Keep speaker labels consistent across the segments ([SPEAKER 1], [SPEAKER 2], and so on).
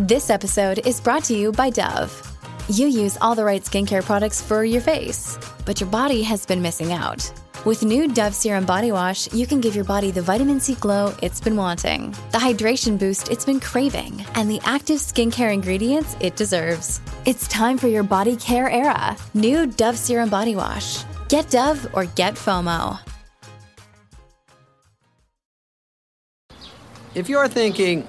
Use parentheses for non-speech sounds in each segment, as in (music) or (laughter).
[SPEAKER 1] This episode is brought to you by Dove. You use all the right skincare products for your face, but your body has been missing out. With new Dove Serum Body Wash, you can give your body the vitamin C glow it's been wanting, the hydration boost it's been craving, and the active skincare ingredients it deserves. It's time for your body care era. New Dove Serum Body Wash. Get Dove or get FOMO.
[SPEAKER 2] If you're thinking,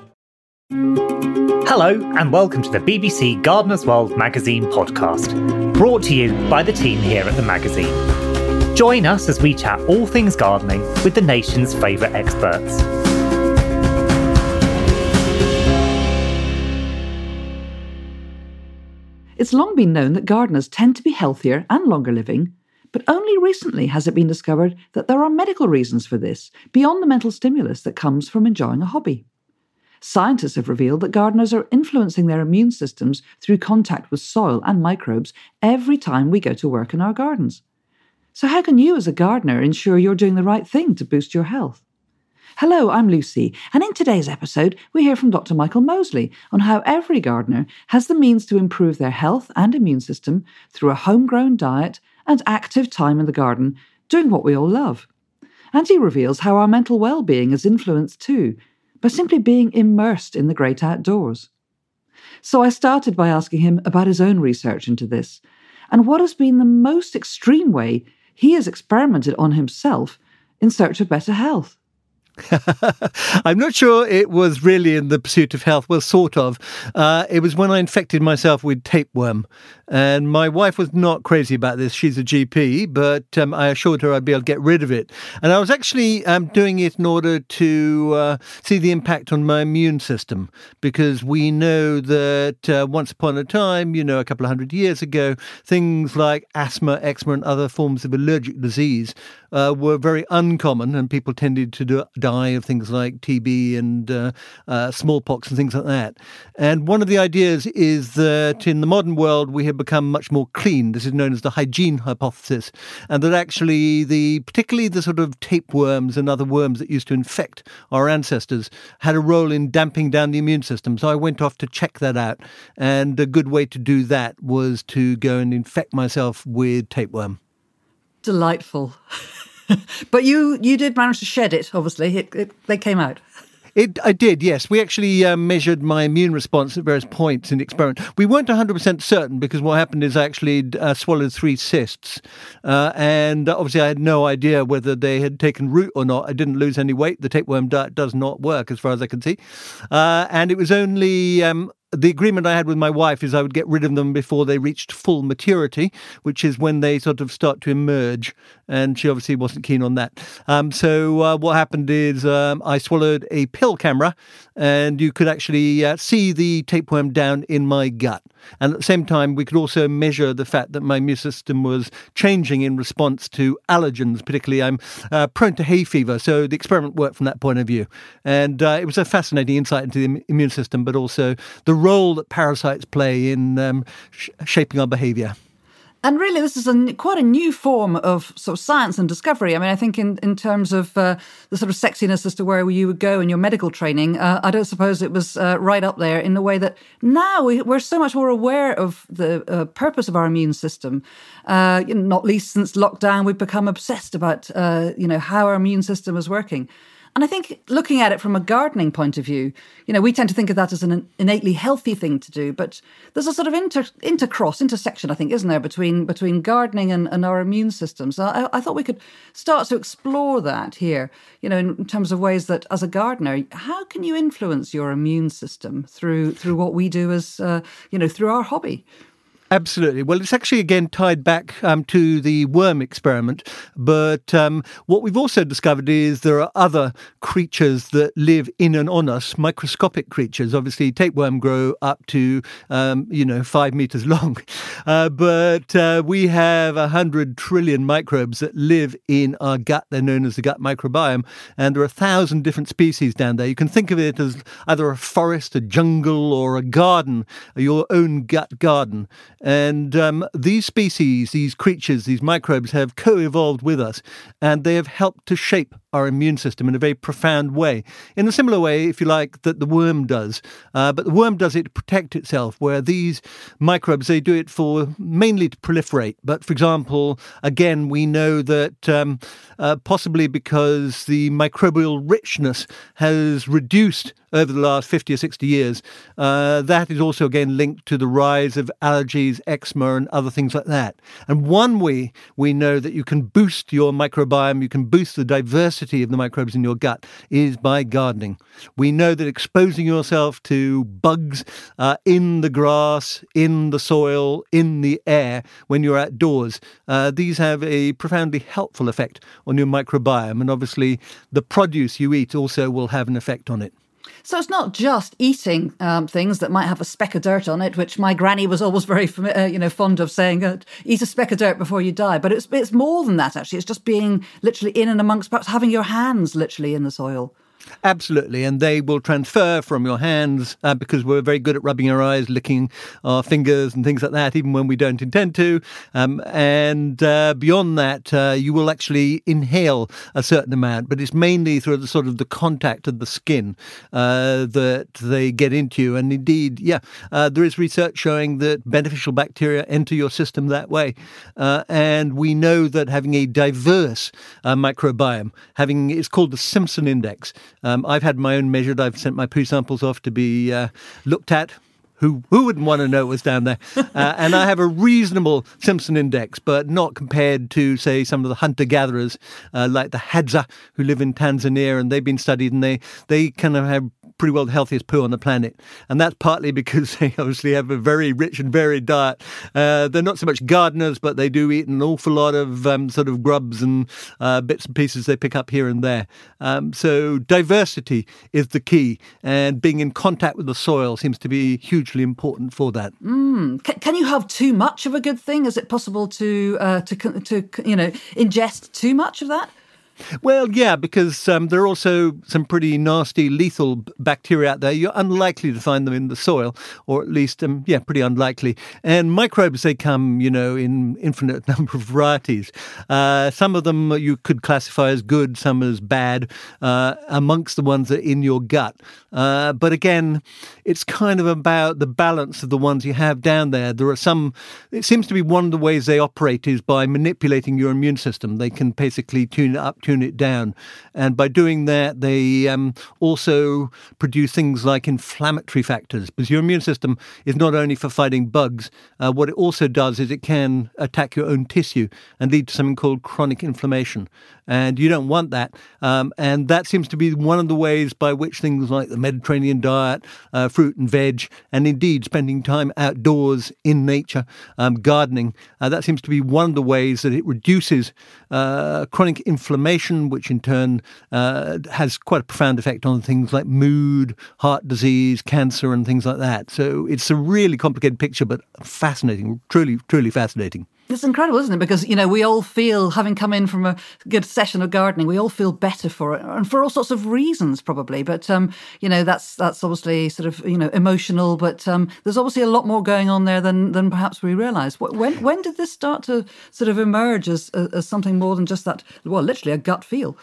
[SPEAKER 3] Hello, and welcome to the BBC Gardener's World magazine podcast, brought to you by the team here at the magazine. Join us as we chat all things gardening with the nation's favourite experts.
[SPEAKER 4] It's long been known that gardeners tend to be healthier and longer living, but only recently has it been discovered that there are medical reasons for this, beyond the mental stimulus that comes from enjoying a hobby. Scientists have revealed that gardeners are influencing their immune systems through contact with soil and microbes every time we go to work in our gardens. So, how can you, as a gardener, ensure you're doing the right thing to boost your health? Hello, I'm Lucy, and in today's episode, we hear from Dr. Michael Mosley on how every gardener has the means to improve their health and immune system through a homegrown diet and active time in the garden, doing what we all love. And he reveals how our mental well being is influenced too by simply being immersed in the great outdoors. So I started by asking him about his own research into this and what has been the most extreme way he has experimented on himself in search of better health. (laughs)
[SPEAKER 5] I'm not sure it was really in the pursuit of health. Well, sort of. Uh, it was when I infected myself with tapeworm. And my wife was not crazy about this. She's a GP, but um, I assured her I'd be able to get rid of it. And I was actually um, doing it in order to uh, see the impact on my immune system, because we know that uh, once upon a time, you know, a couple of hundred years ago, things like asthma, eczema, and other forms of allergic disease uh, were very uncommon, and people tended to do, die of things like TB and uh, uh, smallpox and things like that. And one of the ideas is that in the modern world we have become much more clean. This is known as the hygiene hypothesis, and that actually the particularly the sort of tapeworms and other worms that used to infect our ancestors had a role in damping down the immune system. So I went off to check that out, and a good way to do that was to go and infect myself with tapeworm.
[SPEAKER 4] Delightful. (laughs) but you you did manage to shed it. Obviously, it, it they came out.
[SPEAKER 5] It, I did, yes. We actually uh, measured my immune response at various points in the experiment. We weren't 100% certain because what happened is I actually uh, swallowed three cysts. Uh, and obviously, I had no idea whether they had taken root or not. I didn't lose any weight. The tapeworm diet does not work, as far as I can see. Uh, and it was only um, the agreement I had with my wife is I would get rid of them before they reached full maturity, which is when they sort of start to emerge. and she obviously wasn't keen on that. Um, so uh, what happened is um, I swallowed a pill camera, and you could actually uh, see the tapeworm down in my gut. And at the same time, we could also measure the fact that my immune system was changing in response to allergens. Particularly, I'm uh, prone to hay fever, so the experiment worked from that point of view. And uh, it was a fascinating insight into the immune system, but also the role that parasites play in um, sh- shaping our behavior.
[SPEAKER 4] And really, this is a, quite a new form of sort of science and discovery. I mean, I think in, in terms of uh, the sort of sexiness as to where you would go in your medical training, uh, I don't suppose it was uh, right up there in the way that now we, are so much more aware of the uh, purpose of our immune system. Uh, not least since lockdown, we've become obsessed about uh, you know how our immune system is working. And I think looking at it from a gardening point of view, you know, we tend to think of that as an innately healthy thing to do, but there's a sort of inter, intercross, intersection, I think, isn't there, between between gardening and, and our immune system. So I, I, thought we could start to explore that here, you know, in, in terms of ways that as a gardener, how can you influence your immune system through through what we do as, uh, you know, through our hobby?
[SPEAKER 5] Absolutely. Well, it's actually again tied back um, to the worm experiment. But um, what we've also discovered is there are other creatures that live in and on us, microscopic creatures. Obviously, tapeworm grow up to, um, you know, five meters long. (laughs) Uh, but uh, we have a hundred trillion microbes that live in our gut. They're known as the gut microbiome. And there are a thousand different species down there. You can think of it as either a forest, a jungle, or a garden, your own gut garden. And um, these species, these creatures, these microbes have co evolved with us and they have helped to shape our immune system in a very profound way. In a similar way, if you like, that the worm does. Uh, but the worm does it to protect itself, where these microbes, they do it for mainly to proliferate. But for example, again, we know that um, uh, possibly because the microbial richness has reduced over the last 50 or 60 years, uh, that is also again linked to the rise of allergies, eczema, and other things like that. And one way we know that you can boost your microbiome, you can boost the diversity of the microbes in your gut is by gardening. We know that exposing yourself to bugs uh, in the grass, in the soil, in the air when you're outdoors, uh, these have a profoundly helpful effect on your microbiome. And obviously, the produce you eat also will have an effect on it.
[SPEAKER 4] So it's not just eating um, things that might have a speck of dirt on it, which my granny was always (laughs) very, uh, you know, fond of saying, uh, "Eat a speck of dirt before you die." But it's it's more than that. Actually, it's just being literally in and amongst, perhaps having your hands literally in the soil.
[SPEAKER 5] Absolutely, and they will transfer from your hands uh, because we're very good at rubbing our eyes, licking our fingers, and things like that, even when we don't intend to. Um, and uh, beyond that, uh, you will actually inhale a certain amount, but it's mainly through the sort of the contact of the skin uh, that they get into you. And indeed, yeah, uh, there is research showing that beneficial bacteria enter your system that way. Uh, and we know that having a diverse microbiome, having it's called the Simpson Index. Um, I've had my own measured. I've sent my poo samples off to be uh, looked at. Who, who wouldn't want to know what's down there? (laughs) Uh, and I have a reasonable Simpson index, but not compared to, say, some of the hunter gatherers uh, like the Hadza who live in Tanzania, and they've been studied, and they they kind of have pretty well the healthiest poo on the planet. And that's partly (laughs) because they obviously have a very rich and varied diet. Uh, they're not so much gardeners, but they do eat an awful lot of um, sort of grubs and uh, bits and pieces they pick up here and there. Um, so diversity is the key, and being in contact with the soil seems to be hugely important for that.
[SPEAKER 4] Mm. Can, can, you have too much of a good thing? Is it possible to uh, to to you know ingest too much of that?
[SPEAKER 5] Well, yeah, because um, there are also some pretty nasty, lethal bacteria out there. You're unlikely to find them in the soil, or at least, um, yeah, pretty unlikely. And microbes, they come, you know, in infinite (laughs) number of varieties. Uh, some of them you could classify as good, some as bad, uh, amongst the ones that are in your gut. Uh, but again, it's kind of about the balance of the ones you have down there. There are some, it seems to be one of the ways they operate is by manipulating your immune system. They can basically tune it up, tune tune it down. And by doing that, they um, also produce things like inflammatory factors because your immune system is not only for fighting bugs, uh, what it also does is it can attack your own tissue and lead to something called chronic inflammation. And you don't want that. Um, and that seems to be one of the ways by which things like the Mediterranean diet, uh, fruit and veg, and indeed spending time outdoors in nature, um, gardening, uh, that seems to be one of the ways that it reduces uh, chronic inflammation, which in turn uh, has quite a profound effect on things like mood, heart disease, cancer, and things like that. So it's a really complicated picture, but fascinating, truly, truly fascinating.
[SPEAKER 4] It's incredible, isn't it? Because, you know, we all feel, having come in from a good session of gardening, we all feel better for it and for all sorts of reasons, probably. But, um, you know, that's that's obviously sort of, you know, emotional, but um, there's obviously a lot more going on there than than perhaps we realise. When, when did this start to sort of emerge as, as something more than just that, well, literally a gut feel?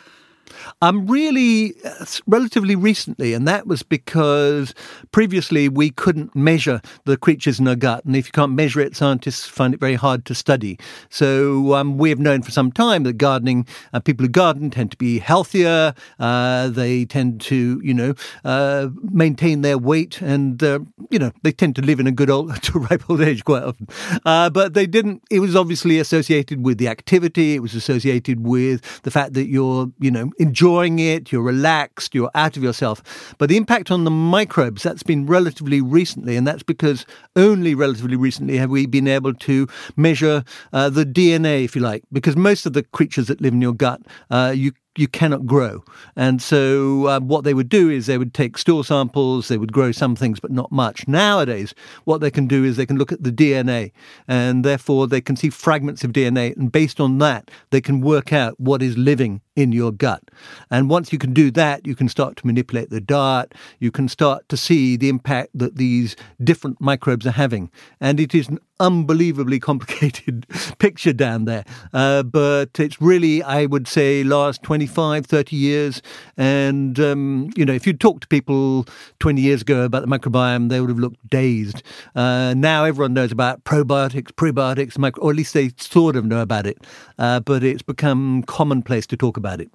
[SPEAKER 5] Um, really, uh, relatively recently, and that was because previously we couldn't measure the creatures in our gut, and if you can't measure it, scientists find it very hard to study. So um, we have known for some time that gardening, uh, people who garden tend to be healthier. Uh, they tend to, you know, uh, maintain their weight, and uh, you know, they tend to live in a good old (laughs) to ripe old age quite often. But they didn't. It was obviously associated with the activity. It was associated with the fact that you're, you know enjoying it, you're relaxed, you're out of yourself. But the impact on the microbes, that's been relatively recently, and that's because only relatively recently have we been able to measure uh, the DNA, if you like, because most of the creatures that live in your gut, uh, you you cannot grow. And so, um, what they would do is they would take stool samples, they would grow some things, but not much. Nowadays, what they can do is they can look at the DNA, and therefore they can see fragments of DNA, and based on that, they can work out what is living in your gut. And once you can do that, you can start to manipulate the diet, you can start to see the impact that these different microbes are having. And it is an unbelievably (laughs) complicated picture down there. Uh, but it's really, I would say, last 25, 30 years. And, um, you know, if you talk to people 20 years ago about the microbiome, they would have looked dazed. Uh, now everyone knows about probiotics, prebiotics, micro, or at least they sort of know about it. Uh, but it's become commonplace to talk about it.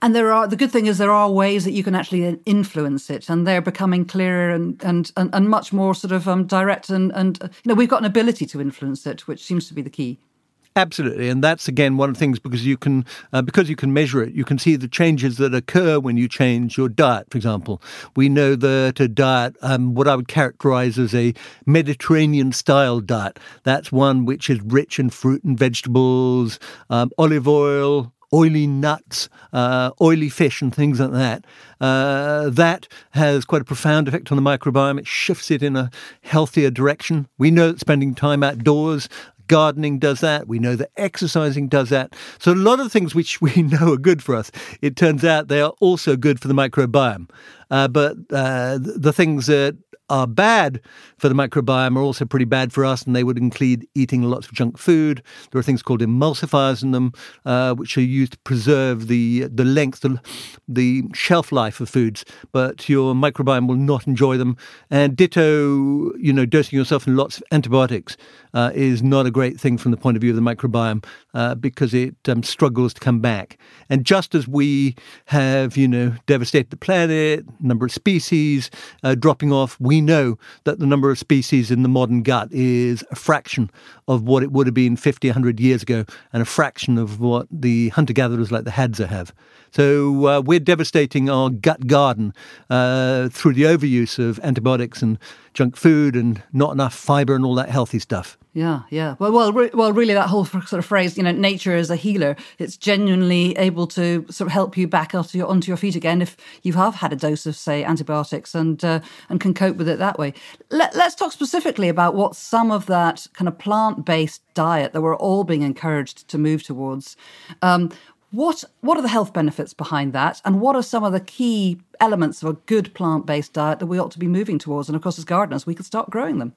[SPEAKER 4] And there are the good thing is there are ways that you can actually influence it, and they're becoming clearer and and and, and much more sort of um, direct. And and you know we've got an ability to influence it, which seems to be the key.
[SPEAKER 5] Absolutely, and that's again one of the things because you can uh, because you can measure it. You can see the changes that occur when you change your diet. For example, we know that a diet, um, what I would characterize as a Mediterranean style diet, that's one which is rich in fruit and vegetables, um, olive oil, oily nuts, uh, oily fish, and things like that. Uh, that has quite a profound effect on the microbiome. It shifts it in a healthier direction. We know that spending time outdoors, gardening does that. We know that exercising does that. So a lot of things which (laughs) we know are good for us, it turns out they are also good for the microbiome. Uh, but uh, the things that are bad for the microbiome are also pretty bad for us, and they would include eating lots of junk food. There are things called emulsifiers in them, uh, which are used to preserve the the length, the, the shelf life of foods, but your microbiome will not enjoy them. And ditto, you know, dosing yourself in lots of antibiotics uh, is not a great thing from the point of view of the microbiome uh, because it um, struggles to come back. And just as we have, you know, devastated the planet, number of species uh, dropping off, we know that the number of species in the modern gut is a fraction of what it would have been 50, 100 years ago, and a fraction of what the hunter gatherers like the Hadza have. So uh, we're devastating our gut garden uh, through the overuse of antibiotics and junk food and not enough fiber and all that healthy stuff.
[SPEAKER 4] Yeah, yeah. Well, well, re- well. Really, that whole sort of phrase, you know, nature is a healer. It's genuinely able to sort of help you back onto your, onto your feet again if you have had a dose of, say, antibiotics and uh, and can cope with it that way. Let, let's talk specifically about what some of that kind of plant based diet that we're all being encouraged to move towards. Um, what what are the health benefits behind that, and what are some of the key elements of a good plant based diet that we ought to be moving towards? And of course, as gardeners, we could start growing them.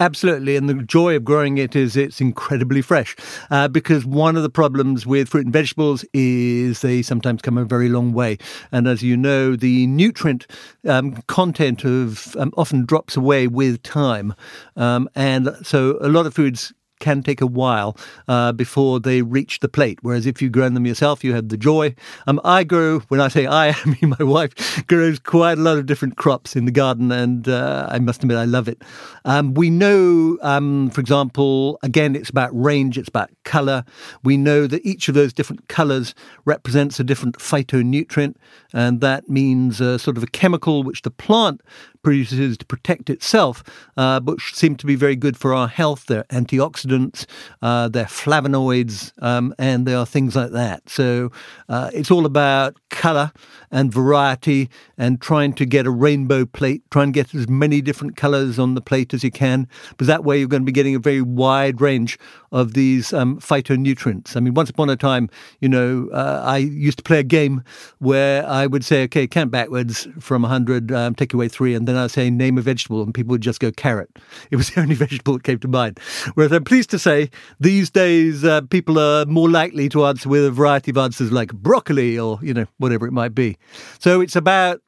[SPEAKER 5] Absolutely, and the joy of growing it is it's incredibly fresh. Uh, because one of the problems with fruit and vegetables is they sometimes come a very long way, and as you know, the nutrient um, content of um, often drops away with time, um, and so a lot of foods can take a while uh, before they reach the plate. Whereas if you grow them yourself, you have the joy. Um, I grow, when I say I, (laughs) I mean my wife grows quite a lot of different crops in the garden, and uh, I must admit I love it. Um, we know, um, for example, again, it's about range, it's about color. We know that each of those different colors represents a different phytonutrient, and that means uh, sort of a chemical which the plant produces to protect itself, uh, but seem to be very good for our health. They're antioxidants, uh, they're flavonoids, um, and they are things like that. So uh, it's all about color and variety and trying to get a rainbow plate, try and get as many different colors on the plate as you can, because that way you're going to be getting a very wide range of these um, phytonutrients. I mean, once upon a time, you know, uh, I used to play a game where I would say, okay, count backwards from 100, um, take away three, and then I'd say, name a vegetable, and people would just go carrot. It was the only (laughs) vegetable that came to mind. Whereas I'm pleased to say these days uh, people are more likely to answer with a variety of answers like broccoli or, you know, whatever it might be. So it's about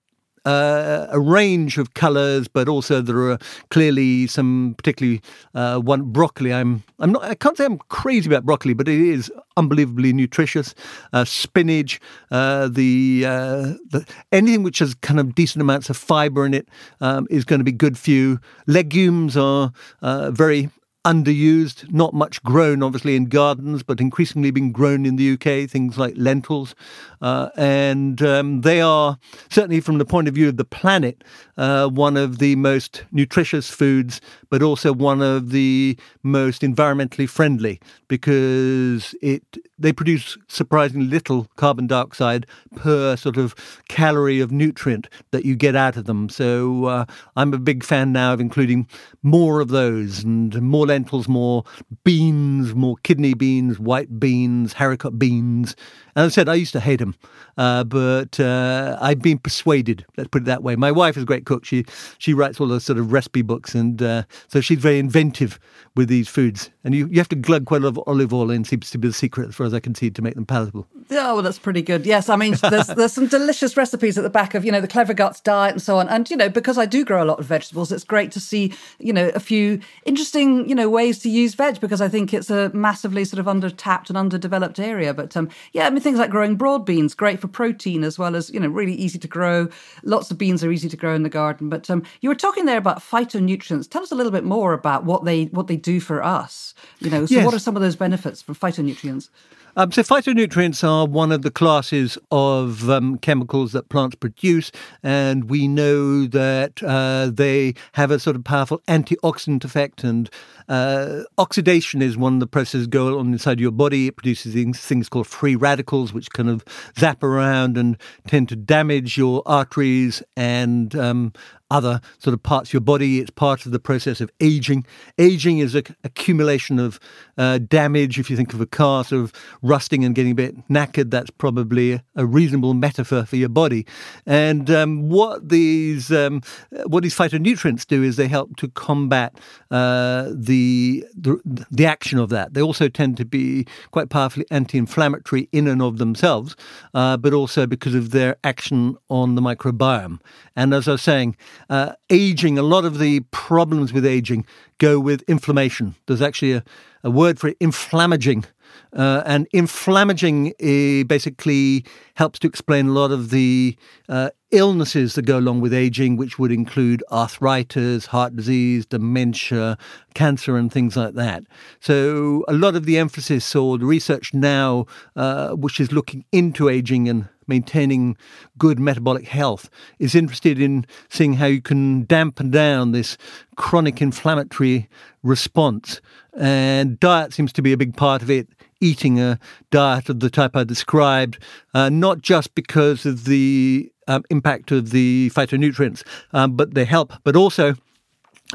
[SPEAKER 5] uh, a range of colours, but also there are clearly some particularly uh, one broccoli. I'm I'm not I can't say I'm crazy about broccoli, but it is unbelievably nutritious. Uh, spinach, uh, the, uh, the anything which has kind of decent amounts of fibre in it um, is going to be good for you. Legumes are uh, very underused, not much grown, obviously, in gardens, but increasingly being grown in the UK, things like lentils. Uh, and um, they are, certainly from the point of view of the planet, uh, one of the most nutritious foods, but also one of the most environmentally friendly because it they produce surprisingly little carbon dioxide per sort of calorie of nutrient that you get out of them. So uh, I'm a big fan now of including more of those and more lentils, more beans, more kidney beans, white beans, haricot beans. And I said, I used to hate them, uh, but uh, I've been persuaded. Let's put it that way. My wife is a great cook. She she writes all the sort of recipe books, and uh, so she's very inventive with these foods. And you, you have to glug quite a lot of olive oil in. Seems to be the secret, as far as I can see, to make them palatable.
[SPEAKER 4] Oh, well, that's pretty good. Yes, I mean, there's there's some delicious recipes at the back of you know the Clever Guts diet and so on. And you know, because I do grow a lot of vegetables, it's great to see you know a few interesting you know ways to use veg because I think it's a massively sort of under tapped and underdeveloped area. But um, yeah, I mean things like growing broad beans, great for protein as well as you know really easy to grow. Lots of beans are easy to grow in the garden. But um, you were talking there about phytonutrients. Tell us a little bit more about what they what they do for us. You know, so
[SPEAKER 5] Yes.
[SPEAKER 4] what are some of those benefits from phytonutrients?
[SPEAKER 5] Um, so phytonutrients are one of the classes of um, chemicals that plants produce, and we know that uh, they have a sort of powerful antioxidant effect. And uh, oxidation is one of the processes go on inside your body. It produces things, things called free radicals, which kind of zap around and tend to damage your arteries and um, other sort of parts of your body. It's part of the process of aging. Aging is an accumulation of uh, damage. If you think of a car sort of rusting and getting a bit knackered, that's probably a reasonable metaphor for your body. And um, what these um, what these phytonutrients do is they help to combat uh, the, the the action of that. They also tend to be quite powerfully anti-inflammatory in and of themselves, uh, but also because of their action on the microbiome. And as I was saying, uh, aging, a lot of the problems with aging go with inflammation. There's actually a, a word for it, inflammaging. Uh, and inflammaging uh, basically helps to explain a lot of the uh, illnesses that go along with aging, which would include arthritis, heart disease, dementia, cancer, and things like that. So, a lot of the emphasis or the research now, uh, which is looking into aging and maintaining good metabolic health, is interested in seeing how you can dampen down this chronic inflammatory response. And diet seems to be a big part of it. Eating a diet of the type I described, uh, not just because of the um, impact of the phytonutrients, um, but they help, but also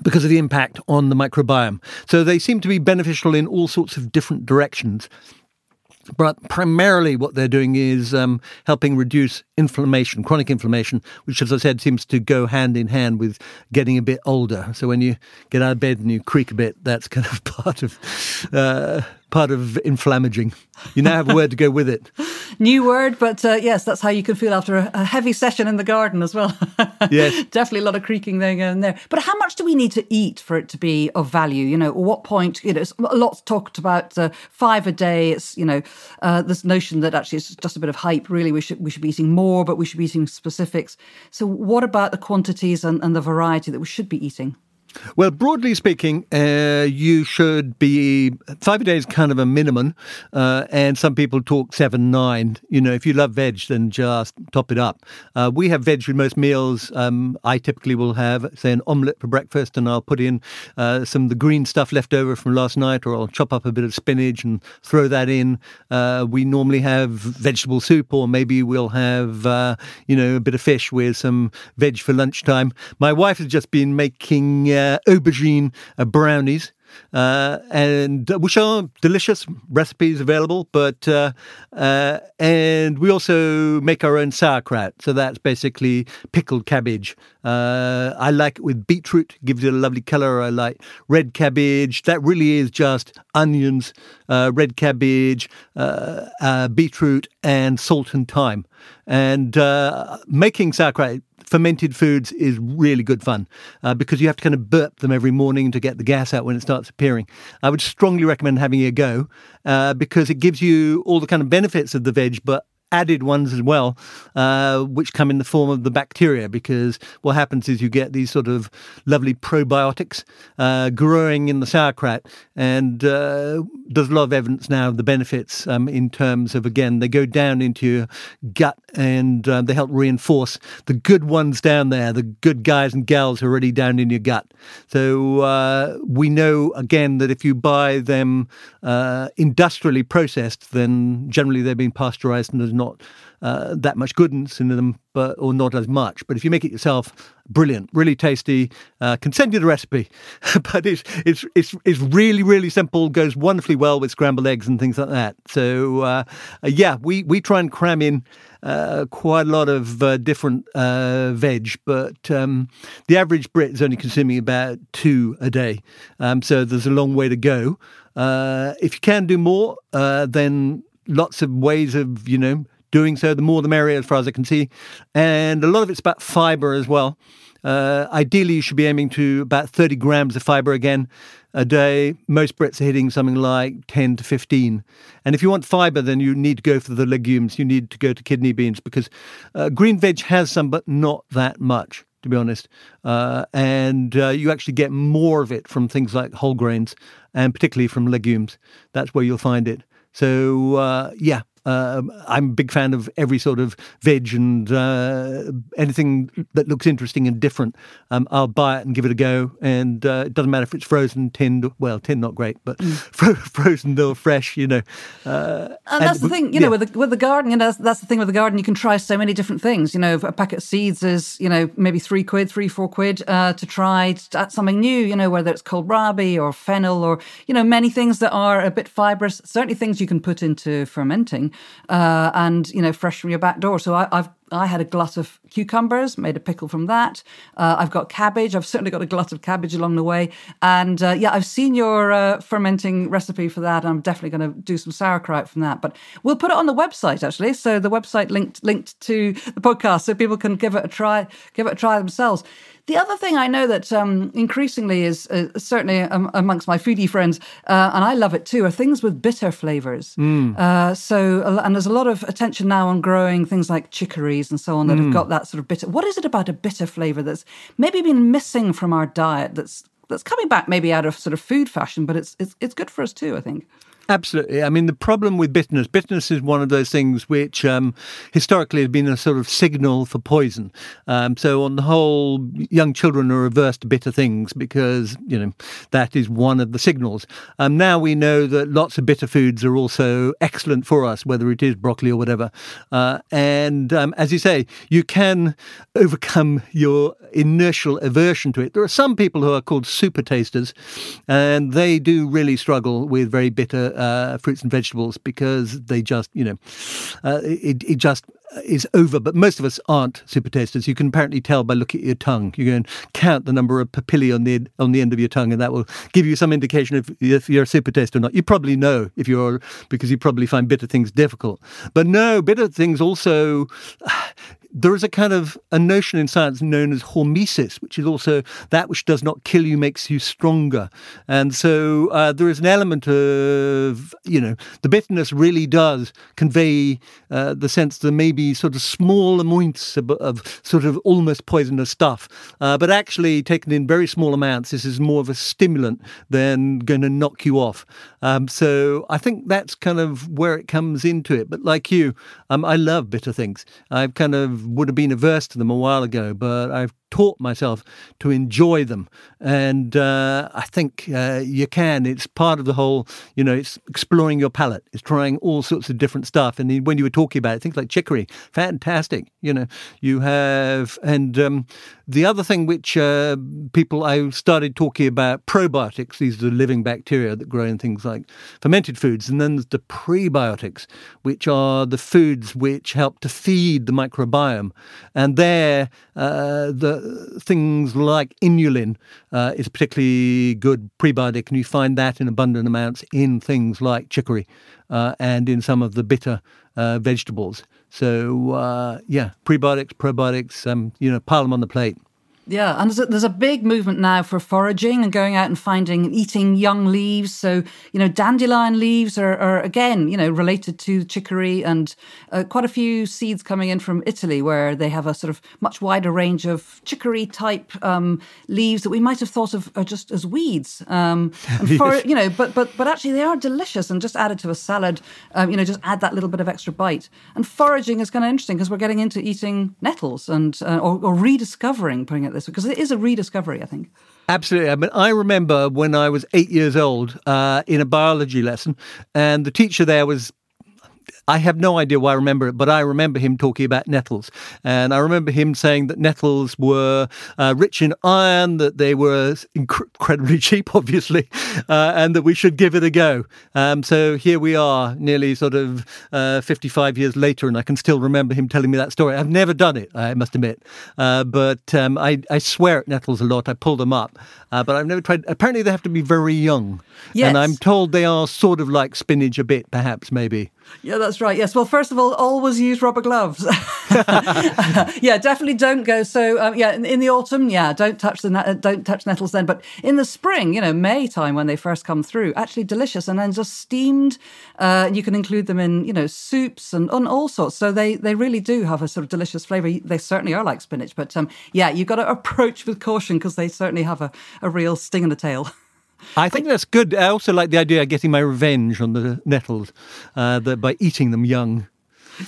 [SPEAKER 5] because of the impact on the microbiome. So they seem to be beneficial in all sorts of different directions. But primarily, what they're doing is um, helping reduce inflammation, chronic inflammation, which, as I said, seems to go hand in hand with getting a bit older. So when you get out of bed and you creak a bit, that's kind of (laughs) part of uh, part of inflammaging. You now have a word to go with it. (laughs)
[SPEAKER 4] New word, but uh, yes, that's how you can feel after a, a heavy session in the garden as well. (laughs)
[SPEAKER 5] yes.
[SPEAKER 4] Definitely a lot of creaking there going there. But how much do we need to eat for it to be of value? You know, at what point, you know, a lot's talked about uh, five a day. It's, you know, uh, this notion that actually it's just a bit of hype. Really, we should, we should be eating more, but we should be eating specifics. So what about the quantities and, and the variety that we should be eating?
[SPEAKER 5] Well, broadly speaking, uh, you should be five a day is kind of a minimum, uh, and some people talk seven, nine. You know, if you love veg, then just top it up. Uh, we have veg with most meals. Um, I typically will have, say, an omelette for breakfast, and I'll put in uh, some of the green stuff left over from last night, or I'll chop up a bit of spinach and throw that in. Uh, we normally have vegetable soup, or maybe we'll have, uh, you know, a bit of fish with some veg for lunchtime. My wife has just been making uh, aubergine uh, brownies. Uh, and uh, which are delicious recipes available. But uh, uh, and we also make our own sauerkraut, so that's basically pickled cabbage. Uh, I like it with beetroot, gives it a lovely color. I like red cabbage. That really is just onions, red cabbage, beetroot, and salt and thyme. And making sauerkraut fermented foods is really good fun uh, because you have to kind of burp them every morning to get the gas out when it starts appearing. I would strongly recommend having a go uh, because it gives you all the kind of benefits of the veg, but added ones as well, uh, which come in the form of the bacteria. Because what happens is you get these sort of lovely probiotics uh, growing in the sauerkraut, and uh, there's a lot of evidence now of the benefits um, in terms of again they go down into your gut and uh, they help reinforce the good ones down there, the good guys and gals are already down in your gut. So uh, we know again that if you buy them uh, industrially processed, then generally they've been pasteurized and there's not uh, that much goodness in them, but or not as much. But if you make it yourself, brilliant, really tasty. Uh, can send you the recipe, (laughs) but it's it's it's it's really really simple. Goes wonderfully well with scrambled eggs and things like that. So uh, uh yeah, we we try and cram in. Uh, quite a lot of uh, different veg, but um, the average Brit is only consuming about two a day. Um, so there's a long way to go. If you can do more, then lots of ways of you know doing so. The more the merrier, as far as I can see. And a lot of it's about fiber as well. Uh, ideally, you should be aiming to about 30 grams of fiber again a day. Most Brits are hitting something like 10 to 15. And if you want fiber, then you need to go for the legumes. You need to go to kidney beans because uh, green veg has some, but not that much. To be honest, uh, and uh, you actually get more of it from things like whole grains, and particularly from legumes. That's where you'll find it. So uh, yeah, uh, I'm a big fan of every sort of veg and uh, anything that looks interesting and different. Um, I'll buy it and give it a go. And uh, it doesn't matter if it's frozen, tinned, well, tinned not great, but mm. (laughs) fro- frozen or fresh, you know.
[SPEAKER 4] Uh, and that's and, the thing, you yeah. know, with the, with the garden, you know, that's, that's, the thing with the garden. You can try so many different things. You know, a packet of seeds is, you know, maybe three quid, three, four quid uh, to try something new, you know, whether it's kohlrabi or fennel or, you know, many things that are a bit fibrous, certainly things you can put into fermenting uh, and you know fresh from your back door. So I, have I had a glut of cucumbers, made a pickle from that. Uh, I've got cabbage. I've certainly got a glut of cabbage along the way. And uh, yeah, I've seen your uh, fermenting recipe for that. I'm definitely going to do some sauerkraut from that. But we'll put it on the website actually. So the website linked linked to the podcast, so people can give it a try, give it a try themselves. The other thing I know that um, increasingly is uh, certainly um, amongst my foodie friends, uh, and I love it too, are things with bitter flavors. Mm. Uh, so, and there's a lot of attention now on growing things like chicories and so on that mm. have got that sort of bitter. What is it about a bitter flavor that's maybe been missing from our diet? That's that's coming back maybe out of sort of food fashion, but it's it's it's good for us too. I think.
[SPEAKER 5] Absolutely. I mean, the problem with bitterness, bitterness is one of those things which um, historically has been a sort of signal for poison. Um, so, on the whole, young children are averse to bitter things because, you know, that is one of the signals. Um, now we know that lots of bitter foods are also excellent for us, whether it is broccoli or whatever. Uh, and um, as you say, you can overcome your inertial aversion to it. There are some people who are called super tasters, and they do really struggle with very bitter bitter uh, fruits and vegetables because they just, you know, uh, it, it just is over, but most of us aren't super tasters. You can apparently tell by looking at your tongue. You can count the number of papillae on the on the end of your tongue, and that will give you some indication if, if you're a super taster or not. You probably know if you're because you probably find bitter things difficult. But no, bitter things also there is a kind of a notion in science known as hormesis, which is also that which does not kill you makes you stronger. And so uh, there is an element of, you know, the bitterness really does convey uh, the sense that maybe sort of small amounts of, of sort of almost poisonous stuff. Uh, but actually, taken in very small amounts, this is more of a stimulant than going to knock you off. Um, so I think that's kind of where it comes into it. But like you, um, I love bitter things. I've kind of would have been averse to them a while ago, but I've taught myself to enjoy them. And uh, I think uh, you can. It's part of the whole, you know, it's exploring your palate. It's trying all sorts of different stuff. And when you were talking about it, things like chicory, fantastic. You know, you have, and um, the other thing which uh, people, I started talking about probiotics. These are the living bacteria that grow in things like fermented foods. And then there's the prebiotics, which are the foods which help to feed the microbiome. And they're uh, the things like inulin uh, is particularly good prebiotic, and you find that in abundant amounts in things like chicory uh, and in some of the bitter uh, vegetables. So uh, yeah, prebiotics, probiotics, um, you know, pile them on the plate.
[SPEAKER 4] Yeah, and there's a, there's a big movement now for foraging and going out and finding and eating young leaves. So, you know, dandelion leaves are, are again, you know, related to chicory and uh, quite a few seeds coming in from Italy where they have a sort of much wider range of chicory type um, leaves that we might have thought of are just as weeds. Um, and (laughs) for, you know, but, but, but actually they are delicious and just added to a salad, um, you know, just add that little bit of extra bite. And foraging is kind of interesting because we're getting into eating nettles and, uh, or, or rediscovering, putting it this because it is a rediscovery, I think.
[SPEAKER 5] Absolutely. I mean, I remember when I was eight years old uh, in a biology lesson, and the teacher there was I have no idea why I remember it, but I remember him talking about nettles. And I remember him saying that nettles were uh, rich in iron, that they were incredibly (laughs) cheap, obviously, uh, and that we should give it a go. Um, so here we are, nearly sort of uh, 55 years later, and I can still remember him telling me that story. I've never done it, I must admit. Uh, but um, I, I, swear at nettles a lot. I pull them up, uh, but I've never tried. Apparently, they have to be very young. Yes. And I'm told they are sort of like spinach a bit, perhaps, maybe.
[SPEAKER 4] Yeah, that's right. Yes. Well, first of all, always use rubber gloves. (laughs) yeah, definitely don't go. So, um, yeah, in, in, the autumn, yeah, don't touch the don't touch nettles then. But in the spring, you know, May time when they first come through, actually delicious, and then just steamed. Uh, you can include them in you know soups and on all sorts. So they they really do have a sort of delicious flavour. They certainly are like spinach, but um, yeah, you've got to (laughs) approach with caution because they certainly have a, a real sting in the tail.
[SPEAKER 5] I think that's good. I also like the idea of getting my revenge on the nettles uh, the, by eating them young.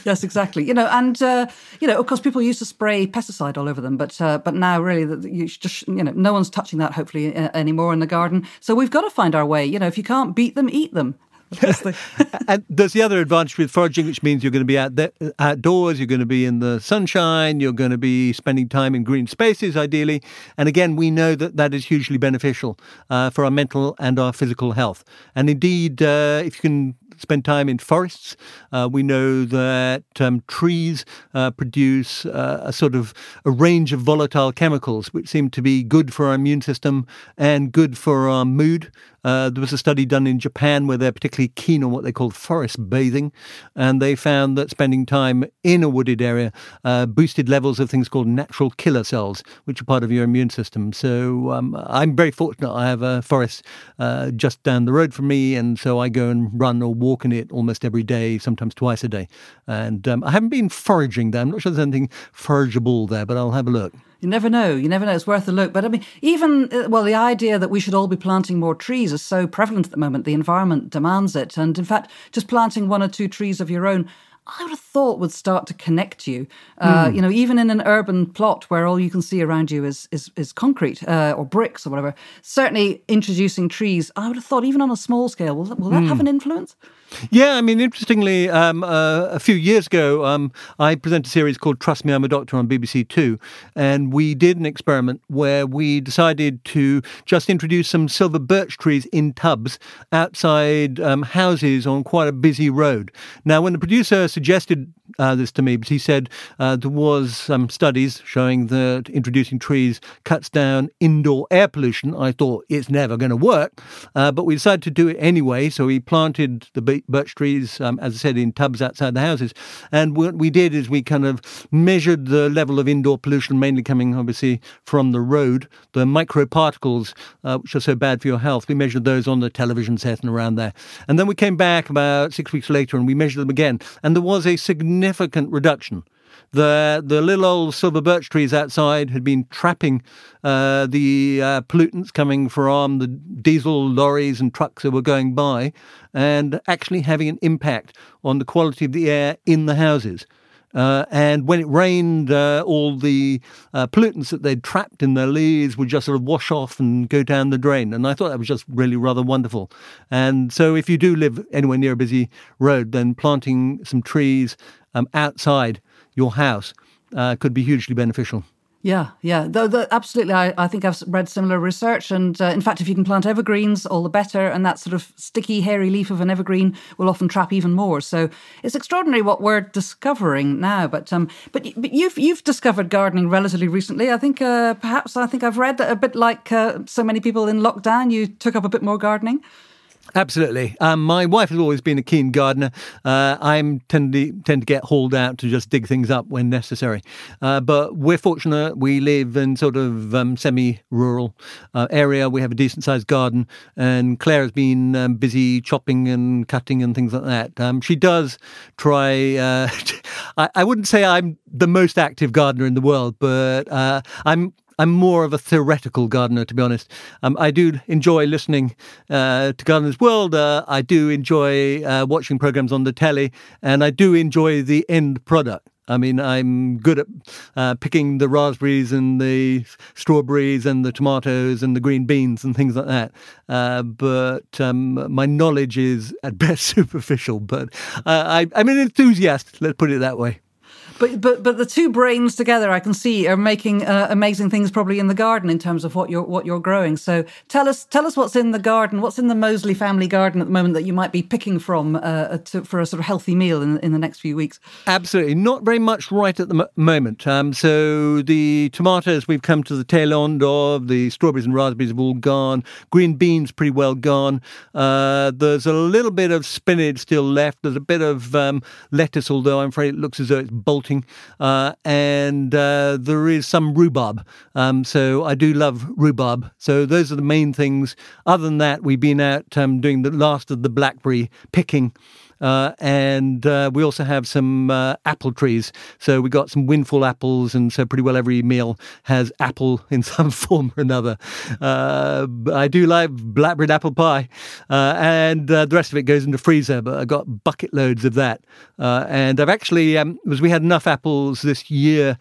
[SPEAKER 4] Yes, exactly. You know, and uh, you know, of course, people used to spray pesticide all over them, but uh, but now really, you just you know, no one's touching that hopefully anymore in the garden. So we've got to find our way. You know, if you can't beat them, eat them. (laughs)
[SPEAKER 5] and there's the other advantage with foraging, which means you're going to be out there, outdoors, you're going to be in the sunshine, you're going to be spending time in green spaces, ideally. And again, we know that that is hugely beneficial uh, for our mental and our physical health. And indeed, uh, if you can spend time in forests. Uh, we know that um, trees uh, produce uh, a sort of a range of volatile chemicals, which seem to be good for our immune system and good for our mood. Uh, there was a study done in Japan where they're particularly keen on what they call forest bathing, and they found that spending time in a wooded area uh, boosted levels of things called natural killer cells, which are part of your immune system. So um, I'm very fortunate. I have a forest uh, just down the road from me, and so I go and run or walk in it almost every day, sometimes twice a day. And um, I haven't been foraging there. I'm not sure there's anything forageable there, but I'll have a look.
[SPEAKER 4] You never know. You never know. It's worth a look. But I mean, even, uh, well, the idea that we should all be planting more trees is so prevalent at the moment. The environment demands it. And in fact, just planting one or two trees of your own, I would have thought would start to connect you. Uh, mm. You know, even in an urban plot where all you can see around you is is, is concrete uh, or bricks or whatever. Certainly, introducing trees, I would have thought, even on a small scale, will, will that mm. have hmm. an influence?
[SPEAKER 5] Yeah, I mean, interestingly, um, uh, a few years ago, um, I presented a series called Trust Me, I'm a Doctor on BBC Two, and we did an experiment where we decided to just introduce some silver birch trees in tubs outside um, houses on quite a busy road. Now, when the producer suggested uh, this to me, but he said uh, there was some studies showing that introducing trees cuts down indoor air pollution. I thought it's never going to work, uh, but we decided to do it anyway. So we planted the birch trees, um, as I said, in tubs outside the houses. And what we did is we kind of measured the level of indoor pollution, mainly coming obviously from the road, the microparticles, uh, which are so bad for your health. We measured those on the television set and around there. And then we came back about six weeks later and we measured them again. And there was a significant reduction. The the little old silver birch trees outside had been trapping uh, the uh, pollutants coming from the diesel lorries and trucks that were going by, and actually having an impact on the quality of the air in the houses. Uh, and when it rained, uh, all the uh, pollutants that they'd trapped in their leaves would just sort of wash off and go down the drain. And I thought that was just really rather wonderful. And so, if you do live anywhere near a busy road, then planting some trees um, outside your house uh, could be hugely beneficial.
[SPEAKER 4] Yeah, yeah, though, though, absolutely. I, I think I've read similar research, and uh, in fact, if you can plant evergreens, all the better. And that sort of sticky, hairy leaf of an evergreen will often trap even more. So it's extraordinary what we're discovering now. But um, but, but you've you've discovered gardening relatively recently. I think uh, perhaps I think I've read that a bit like uh, so many people in lockdown, you took up a bit more gardening.
[SPEAKER 5] Absolutely. Um, my wife has always been a keen gardener. Uh, I tend to, tend to get hauled out to just dig things up when necessary. Uh, but we're fortunate. We live in sort of um, semi-rural uh, area. We have a decent-sized garden, and Clare has been um, busy chopping and cutting and things like that. Um, she does try. Uh, (laughs) I, I, wouldn't say I'm the most active gardener in the world, but uh, I'm I'm more of a theoretical gardener, to be honest. Um, I do enjoy listening uh, to Gardener's World. Uh, I do enjoy uh, watching programs on the telly, and I do enjoy the end product. I mean, I'm good at uh, picking the raspberries and the strawberries and the tomatoes and the green beans and things like that. Uh, but um, my knowledge is at (laughs) best superficial. But uh, I, I'm an enthusiast, let's put it that way.
[SPEAKER 4] But but but the two brains together, I can see, are making uh, amazing things probably in the garden in terms of what you're what you're growing. So tell us tell us what's in the garden, what's in the Mosley family garden at the moment that you might be picking from uh, to, for a sort of healthy meal in in the next few weeks.
[SPEAKER 5] Absolutely, not very much right at the moment. Um, so the tomatoes we've come to the tail end of. The strawberries and raspberries have all gone. Green beans pretty well gone. Uh, there's a little bit of spinach still left. There's a bit of um, lettuce, although I'm afraid it looks as though it's bolting uh, and uh, there is some rhubarb. Um, so I do love rhubarb. So those are the main things. Other than that, we've been out um, doing the last of the blackberry picking. Uh, and uh, we also have some uh, apple trees. So we got some windfall apples, and so pretty well every meal has apple in (laughs) some form or another. Uh, I do like blackberry apple pie, uh, and uh, the rest of it goes into freezer. But I got bucket loads of that, and I've actually, um, because we had enough apples this year,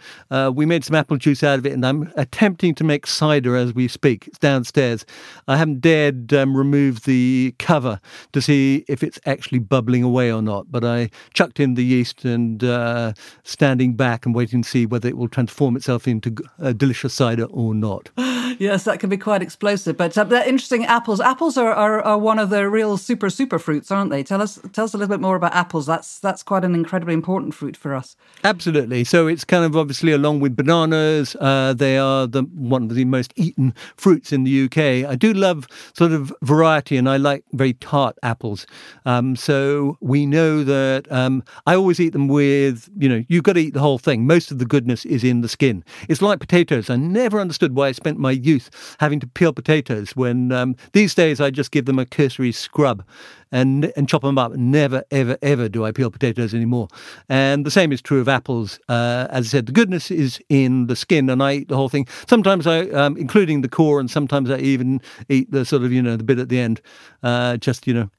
[SPEAKER 5] we made some apple juice out of it, and I'm attempting to make cider as we speak. It's downstairs. I haven't dared um, remove the cover to see if it's actually bubbling away away or not. But I chucked in the yeast and uh, standing back and waiting to see whether it will transform itself into a delicious cider or not. (gasps)
[SPEAKER 4] yes, that can be quite explosive. But uh, they're interesting apples. Apples are, are, are, one of the real super super fruits, aren't they? Tell us tell us a little bit more about apples. That's that's quite an incredibly important fruit for us.
[SPEAKER 5] Absolutely. So it's kind of obviously along with bananas, uh, they are the one of the most eaten fruits in the UK. I do love sort of variety, and I like very tart apples. Um, so we know that um, I always eat them with, you know, you've got to eat the whole thing. Most of the goodness is in the skin. It's like potatoes. I never understood why I spent my youth having to peel potatoes when um, these days I just give them a cursory scrub and and chop them up. Never, ever, ever do I peel potatoes anymore. And the same is true of apples. Uh, as I said, the goodness is in the skin, and I eat the whole thing. Sometimes I, um, including the core, and sometimes I even eat the sort of you know the bit at the end, uh, just you know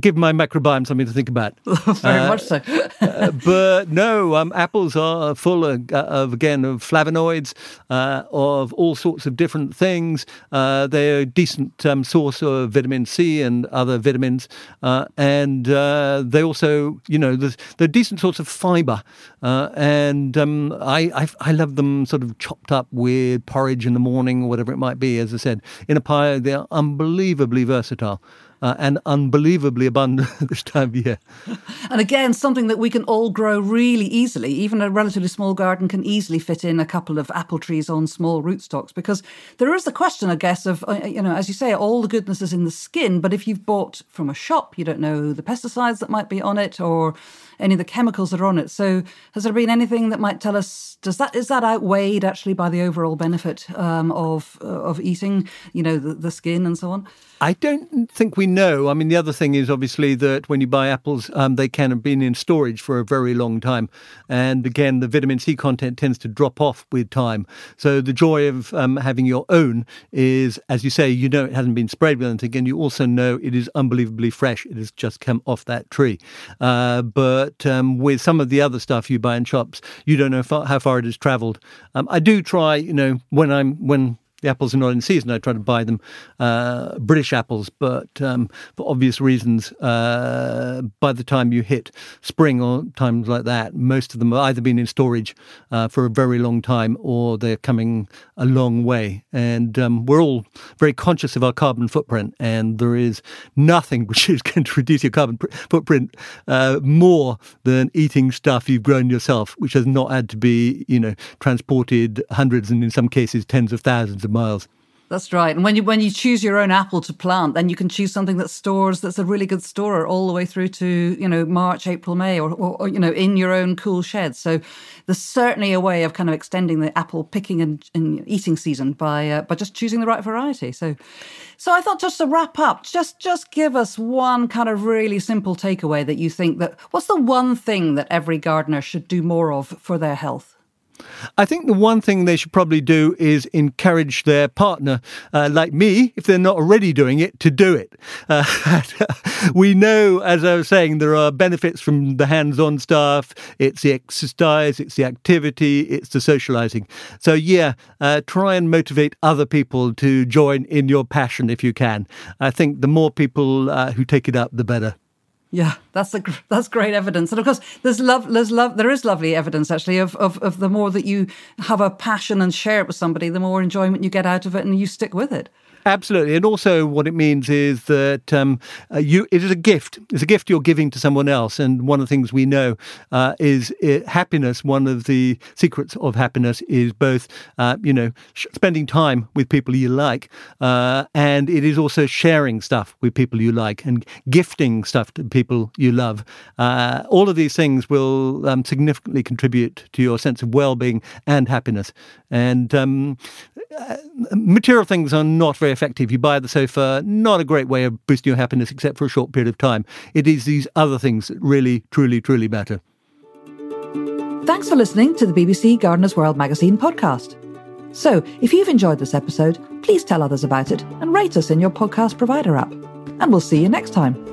[SPEAKER 5] give my microbiome something to think about. (laughs)
[SPEAKER 4] Very uh, much so.
[SPEAKER 5] uh, but no, um, apples are full of, uh, of again of flavonoids, uh, of all sorts of different things. Uh, they're a decent um, source of vitamin C and other vitamins, uh, and they also, you know, they're decent source of fibre. and um, I, I, I love them sort of chopped up with porridge in the morning or whatever it might be. As I said, in a pie, they're unbelievably versatile uh, and unbelievably abundant (laughs) this time of year. (laughs)
[SPEAKER 4] And again, something that we can all grow really easily. Even a relatively small garden can easily fit in a couple of apple trees on small rootstocks because there is the question, I guess, of, uh, you know, as you say, all the goodness is in the skin, but if you've bought from a shop, you don't know the pesticides that might be on it or any of the chemicals that are on it. So, has there been anything that might tell us does that is that outweighed actually by the overall benefit um, of uh, of eating, you know, the, the skin and so on?
[SPEAKER 5] I don't think we know. I mean, the other thing is obviously that when you buy apples, um, they can have been in storage for a very long time, and again, the vitamin C content tends to drop off with time. So the joy of um, having your own is, as you say, you know it hasn't been sprayed with anything, and you also know it is unbelievably fresh. It has just come off that tree. Uh, but um, with some of the other stuff you buy in shops, you don't know far, how far it has travelled. Um, I do try, you know, when I'm when the apples are not in season. I try to buy them uh, British apples, but um, for obvious reasons, uh, by the time you hit spring or times like that, most of them have either been in storage uh, for a very long time or they're coming a long way. And um, we're all very conscious of our carbon footprint, and there is nothing (laughs) which is going to reduce your carbon pr- footprint uh, more than eating stuff you've grown yourself, which has not had to be, you know, transported hundreds and in some cases tens of thousands of miles.
[SPEAKER 4] That's right. And when you when you choose your own apple to plant, then you can choose something that stores that's a really good storer all the way through to you know March, April, May, or, or, or you know in your own cool shed. So there's certainly a way of kind of extending the apple picking and, and eating season by uh, by just choosing the right variety. So so I thought just to wrap up, just just give us one kind of really simple takeaway that you think that what's the one thing that every gardener should do more of for their health.
[SPEAKER 5] I think the one thing they should probably do is encourage their partner, uh, like me, if they're not already doing it, to do it. Uh, (laughs) we know, as I was saying, there are benefits from the hands on stuff. It's the exercise, it's the activity, it's the socializing. So, yeah, uh, try and motivate other people to join in your passion if you can. I think the more people uh, who take it up, the better.
[SPEAKER 4] Yeah, that's a, that's great evidence, and of course, there's love. There's love. There is lovely evidence actually of, of of the more that you have a passion and share it with somebody, the more enjoyment you get out of it, and you stick with it.
[SPEAKER 5] Absolutely, and also what it means is that um, uh, you it is a gift. It's a gift you're giving to someone else, and one of the things we know uh, is it, happiness. One of the secrets of happiness is both, uh, you know, sh- spending time with people you like, uh, and it is also sharing stuff with people you like and gifting stuff to people you love. Uh, all of these things will um, significantly contribute to your sense of well-being and happiness. And um, uh, material things are not effective. You buy the sofa, not a great way of boosting your happiness except for a short period of time. It is these other things that really, truly, truly matter.
[SPEAKER 4] Thanks for listening to the BBC Gardener's World magazine podcast. So, if you've enjoyed this episode, please tell others about it and rate us in your podcast provider app. And we'll see you next time.